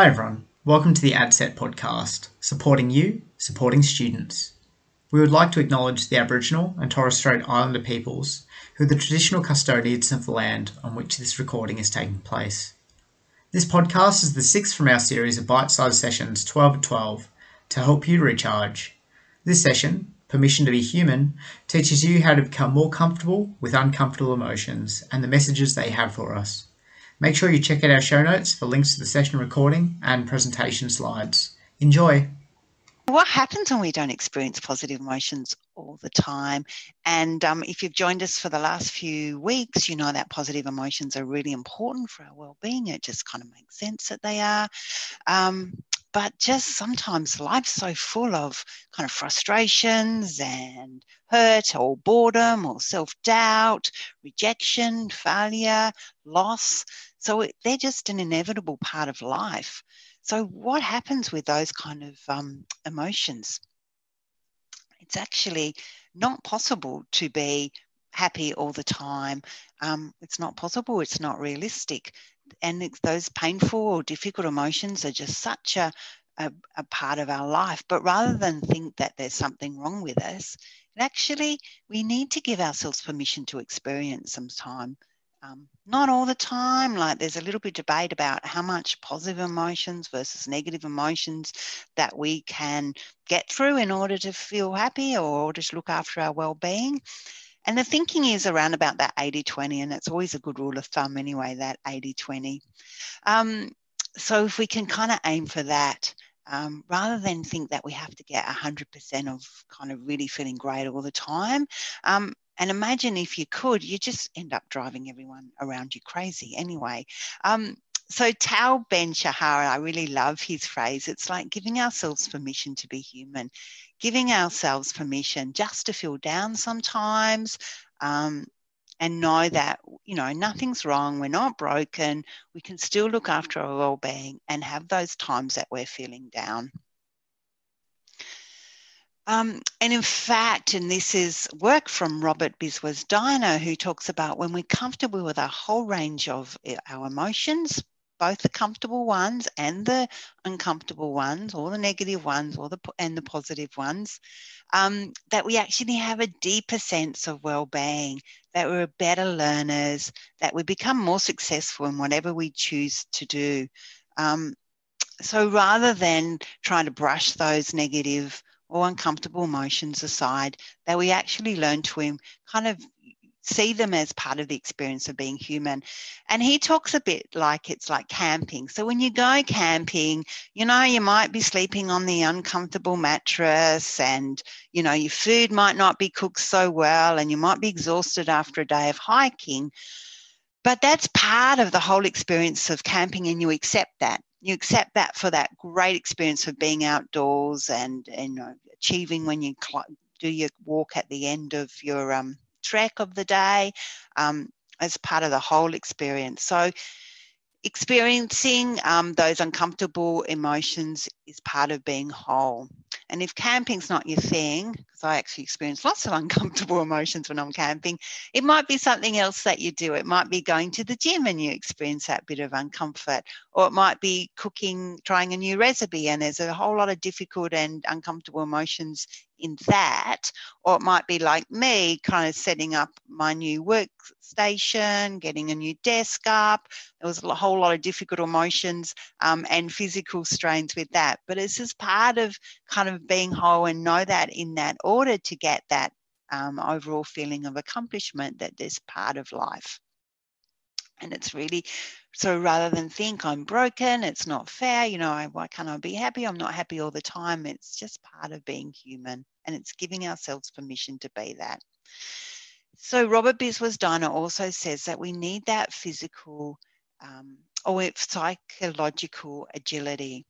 Hi, everyone. Welcome to the ADCET podcast, supporting you, supporting students. We would like to acknowledge the Aboriginal and Torres Strait Islander peoples who are the traditional custodians of the land on which this recording is taking place. This podcast is the sixth from our series of bite sized sessions 12 at 12 to help you recharge. This session, Permission to be Human, teaches you how to become more comfortable with uncomfortable emotions and the messages they have for us. Make sure you check out our show notes for links to the session recording and presentation slides. Enjoy! What happens when we don't experience positive emotions all the time? And um, if you've joined us for the last few weeks, you know that positive emotions are really important for our well-being. It just kind of makes sense that they are. Um, but just sometimes life's so full of kind of frustrations and hurt or boredom or self-doubt, rejection, failure, loss so they're just an inevitable part of life. So, what happens with those kind of um, emotions? It's actually not possible to be happy all the time. Um, it's not possible, it's not realistic. And those painful or difficult emotions are just such a, a, a part of our life. But rather than think that there's something wrong with us, actually, we need to give ourselves permission to experience some time um, not all the time. Like there's a little bit of debate about how much positive emotions versus negative emotions that we can get through in order to feel happy or just look after our well-being. And the thinking is around about that 80 20, and it's always a good rule of thumb anyway, that 80 20. Um, so if we can kind of aim for that, um, rather than think that we have to get 100% of kind of really feeling great all the time, um, and imagine if you could, you just end up driving everyone around you crazy anyway. Um, so Tal Ben Shahar, I really love his phrase. It's like giving ourselves permission to be human, giving ourselves permission just to feel down sometimes, um, and know that you know nothing's wrong. We're not broken. We can still look after our well-being and have those times that we're feeling down. Um, and in fact, and this is work from Robert Biswas Diener, who talks about when we're comfortable with a whole range of eh, our emotions, both the comfortable ones and the uncomfortable ones, or the negative ones, or the and the positive ones, um, that we actually have a deeper sense of well-being, that we're better learners, that we become more successful in whatever we choose to do. Um, so rather than trying to brush those negative or uncomfortable emotions aside, that we actually learn to kind of see them as part of the experience of being human. And he talks a bit like it's like camping. So when you go camping, you know, you might be sleeping on the uncomfortable mattress and, you know, your food might not be cooked so well and you might be exhausted after a day of hiking. But that's part of the whole experience of camping and you accept that you accept that for that great experience of being outdoors and, and you know, achieving when you cl- do your walk at the end of your um, trek of the day um, as part of the whole experience. So experiencing um, those uncomfortable emotions is part of being whole. And if camping's not your thing, because I actually experience lots of uncomfortable emotions when I'm camping, it might be something else that you do. It might be going to the gym and you experience that bit of uncomfort, or it might be cooking, trying a new recipe, and there's a whole lot of difficult and uncomfortable emotions in that, or it might be like me, kind of setting up my new workstation, getting a new desk up. There was a whole lot of difficult emotions um, and physical strains with that. But it's just part of kind of being whole and know that in that order to get that um, overall feeling of accomplishment that there's part of life. And it's really so rather than think I'm broken, it's not fair, you know, why can't I be happy? I'm not happy all the time. It's just part of being human and it's giving ourselves permission to be that. So Robert Biswas Diener also says that we need that physical um, or psychological agility.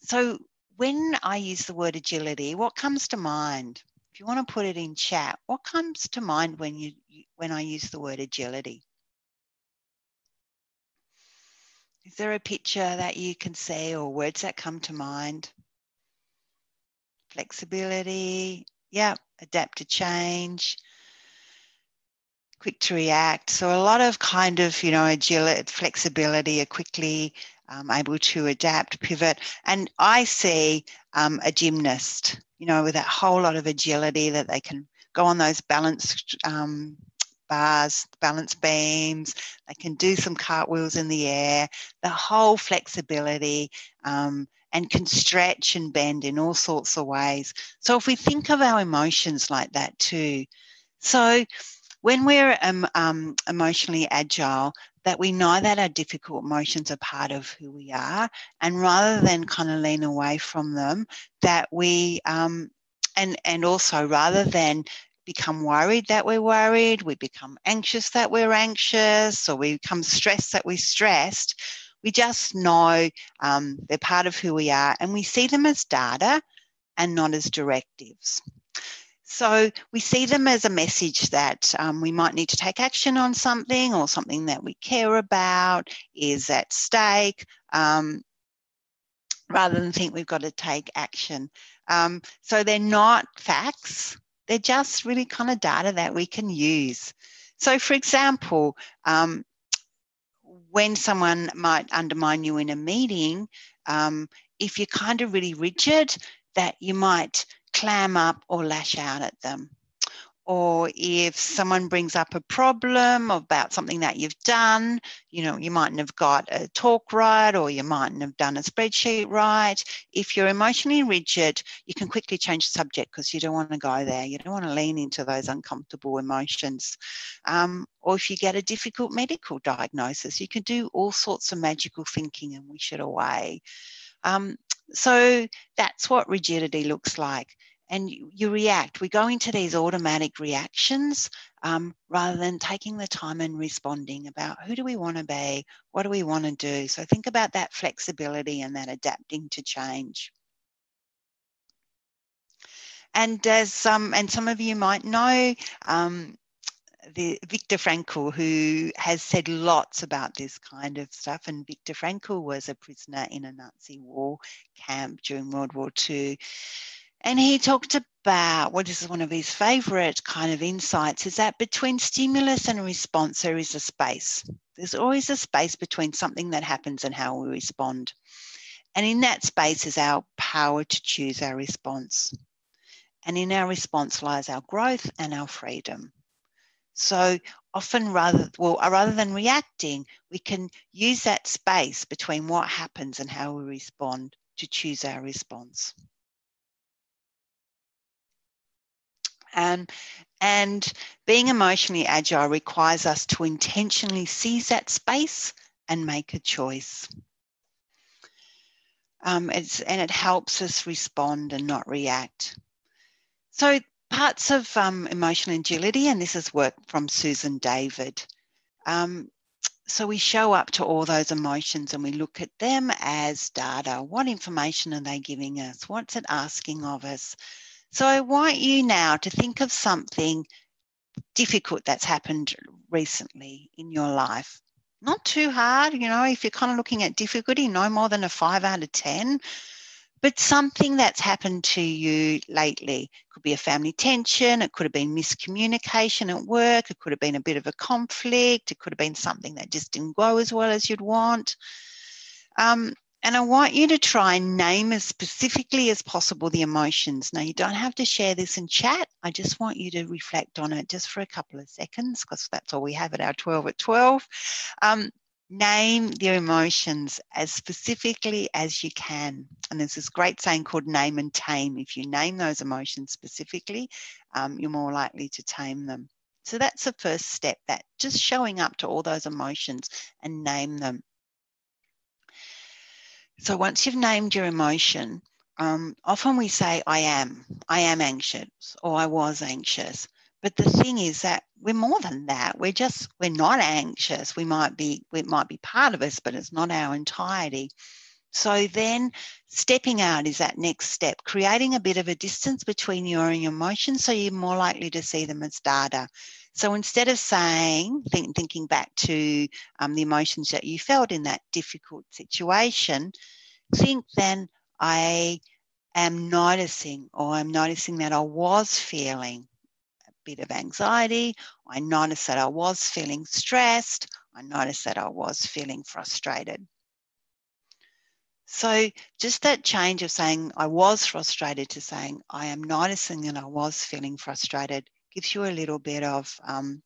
So when I use the word agility, what comes to mind? If you want to put it in chat, what comes to mind when you when I use the word agility? Is there a picture that you can see or words that come to mind? Flexibility, yeah, adapt to change, quick to react. So a lot of kind of, you know, agility, flexibility, a quickly um, able to adapt, pivot. And I see um, a gymnast, you know, with that whole lot of agility that they can go on those balance um, bars, balance beams. They can do some cartwheels in the air. The whole flexibility um, and can stretch and bend in all sorts of ways. So if we think of our emotions like that too, so when we're um, um, emotionally agile, that we know that our difficult emotions are part of who we are, and rather than kind of lean away from them, that we um, and and also rather than become worried that we're worried, we become anxious that we're anxious, or we become stressed that we're stressed. We just know um, they're part of who we are, and we see them as data and not as directives. So we see them as a message that um, we might need to take action on something or something that we care about is at stake, um, rather than think we've got to take action. Um, so they're not facts, they're just really kind of data that we can use. So, for example, um, when someone might undermine you in a meeting, um, if you're kind of really rigid, that you might clam up or lash out at them. Or if someone brings up a problem about something that you've done, you know, you mightn't have got a talk right or you mightn't have done a spreadsheet right. If you're emotionally rigid, you can quickly change the subject because you don't want to go there. You don't want to lean into those uncomfortable emotions. Um, or if you get a difficult medical diagnosis, you can do all sorts of magical thinking and wish it away. Um, so that's what rigidity looks like. And you, you react. We go into these automatic reactions um, rather than taking the time and responding about who do we want to be? What do we want to do? So think about that flexibility and that adapting to change. And as some, and some of you might know, um, the Viktor Frankl, who has said lots about this kind of stuff. And Viktor Frankl was a prisoner in a Nazi war camp during World War II. And he talked about what is one of his favorite kind of insights is that between stimulus and response, there is a space. There's always a space between something that happens and how we respond. And in that space is our power to choose our response. And in our response lies our growth and our freedom. So often rather well uh, rather than reacting, we can use that space between what happens and how we respond to choose our response. Um, and being emotionally agile requires us to intentionally seize that space and make a choice. Um, and it helps us respond and not react. So parts of um, emotional agility, and this is work from Susan David. Um, so we show up to all those emotions and we look at them as data. What information are they giving us? What's it asking of us? So I want you now to think of something difficult that's happened recently in your life. Not too hard, you know, if you're kind of looking at difficulty, no more than a five out of 10 but something that's happened to you lately could be a family tension, it could have been miscommunication at work, it could have been a bit of a conflict, it could have been something that just didn't go as well as you'd want. Um, and I want you to try and name as specifically as possible the emotions. Now, you don't have to share this in chat. I just want you to reflect on it just for a couple of seconds because that's all we have at our 12 at 12. Um, name your emotions as specifically as you can. And there's this great saying called name and tame. If you name those emotions specifically, um, you're more likely to tame them. So that's the first step, that just showing up to all those emotions and name them. So once you've named your emotion, um, often we say, I am, I am anxious, or I was anxious. But the thing is that we're more than that. We're just we're not anxious. We might be it might be part of us, but it's not our entirety. So then stepping out is that next step, creating a bit of a distance between you and your emotions so you're more likely to see them as data. So instead of saying, think, thinking back to um, the emotions that you felt in that difficult situation, think then, I am noticing, or I'm noticing that I was feeling bit of anxiety. I noticed that I was feeling stressed. I noticed that I was feeling frustrated. So just that change of saying I was frustrated to saying I am noticing that I was feeling frustrated gives you a little bit of um,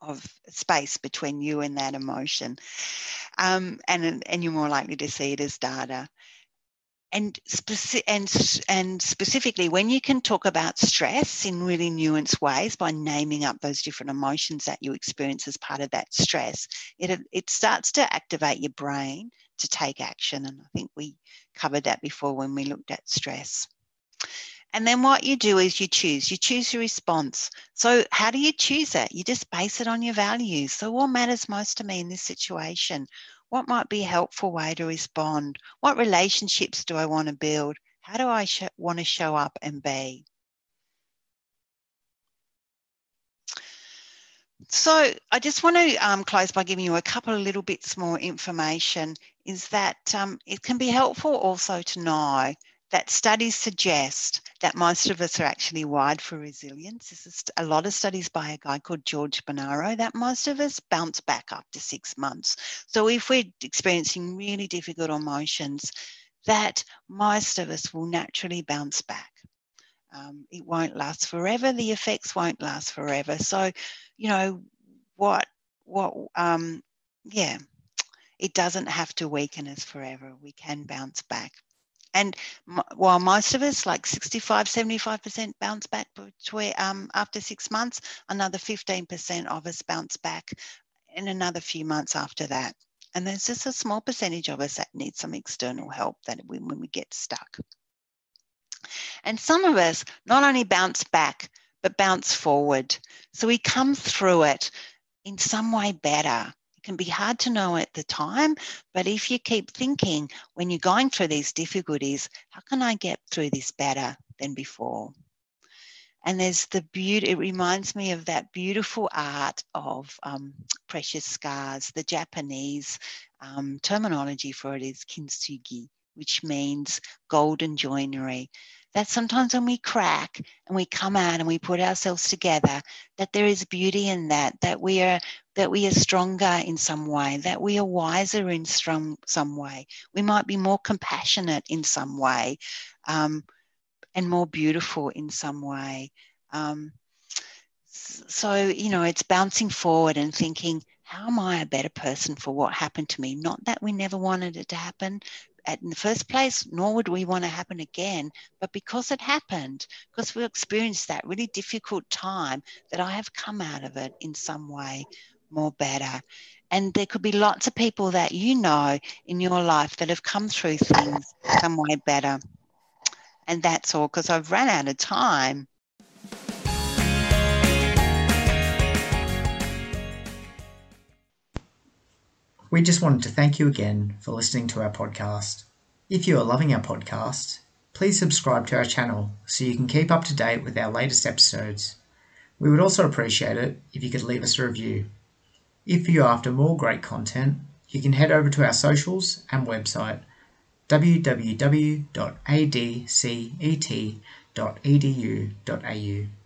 of space between you and that emotion, um, and and you're more likely to see it as data and, speci- and, and specifically when you can talk about stress in really nuanced ways by naming up those different emotions that you experience as part of that stress it, it starts to activate your brain to take action and i think we covered that before when we looked at stress and then what you do is you choose, you choose your response. So, how do you choose it? You just base it on your values. So, what matters most to me in this situation? What might be a helpful way to respond? What relationships do I want to build? How do I sh- want to show up and be? So I just want to um, close by giving you a couple of little bits more information. Is that um, it can be helpful also to know that studies suggest that most of us are actually wired for resilience. This is a lot of studies by a guy called George Bonanno that most of us bounce back after six months. So if we're experiencing really difficult emotions, that most of us will naturally bounce back. Um, it won't last forever. The effects won't last forever. So, you know, what, what, um, yeah, it doesn't have to weaken us forever. We can bounce back. And while most of us, like 65, 75% bounce back between, um, after six months, another 15% of us bounce back in another few months after that. And there's just a small percentage of us that need some external help that when, when we get stuck. And some of us not only bounce back, but bounce forward. So we come through it in some way better. It can be hard to know at the time, but if you keep thinking when you're going through these difficulties, how can I get through this better than before? And there's the beauty, it reminds me of that beautiful art of um, precious scars. The Japanese um, terminology for it is kintsugi, which means golden joinery that sometimes when we crack and we come out and we put ourselves together that there is beauty in that that we are that we are stronger in some way that we are wiser in some some way. We might be more compassionate in some way um, and more beautiful in some way. Um, so you know it's bouncing forward and thinking how am i a better person for what happened to me? Not that we never wanted it to happen in the first place, nor would we want to happen again. But because it happened, because we experienced that really difficult time, that I have come out of it in some way more better. And there could be lots of people that you know in your life that have come through things some way better. And that's all because I've run out of time. We just wanted to thank you again for listening to our podcast. If you are loving our podcast, please subscribe to our channel so you can keep up to date with our latest episodes. We would also appreciate it if you could leave us a review. If you're after more great content, you can head over to our socials and website www.adcet.edu.au.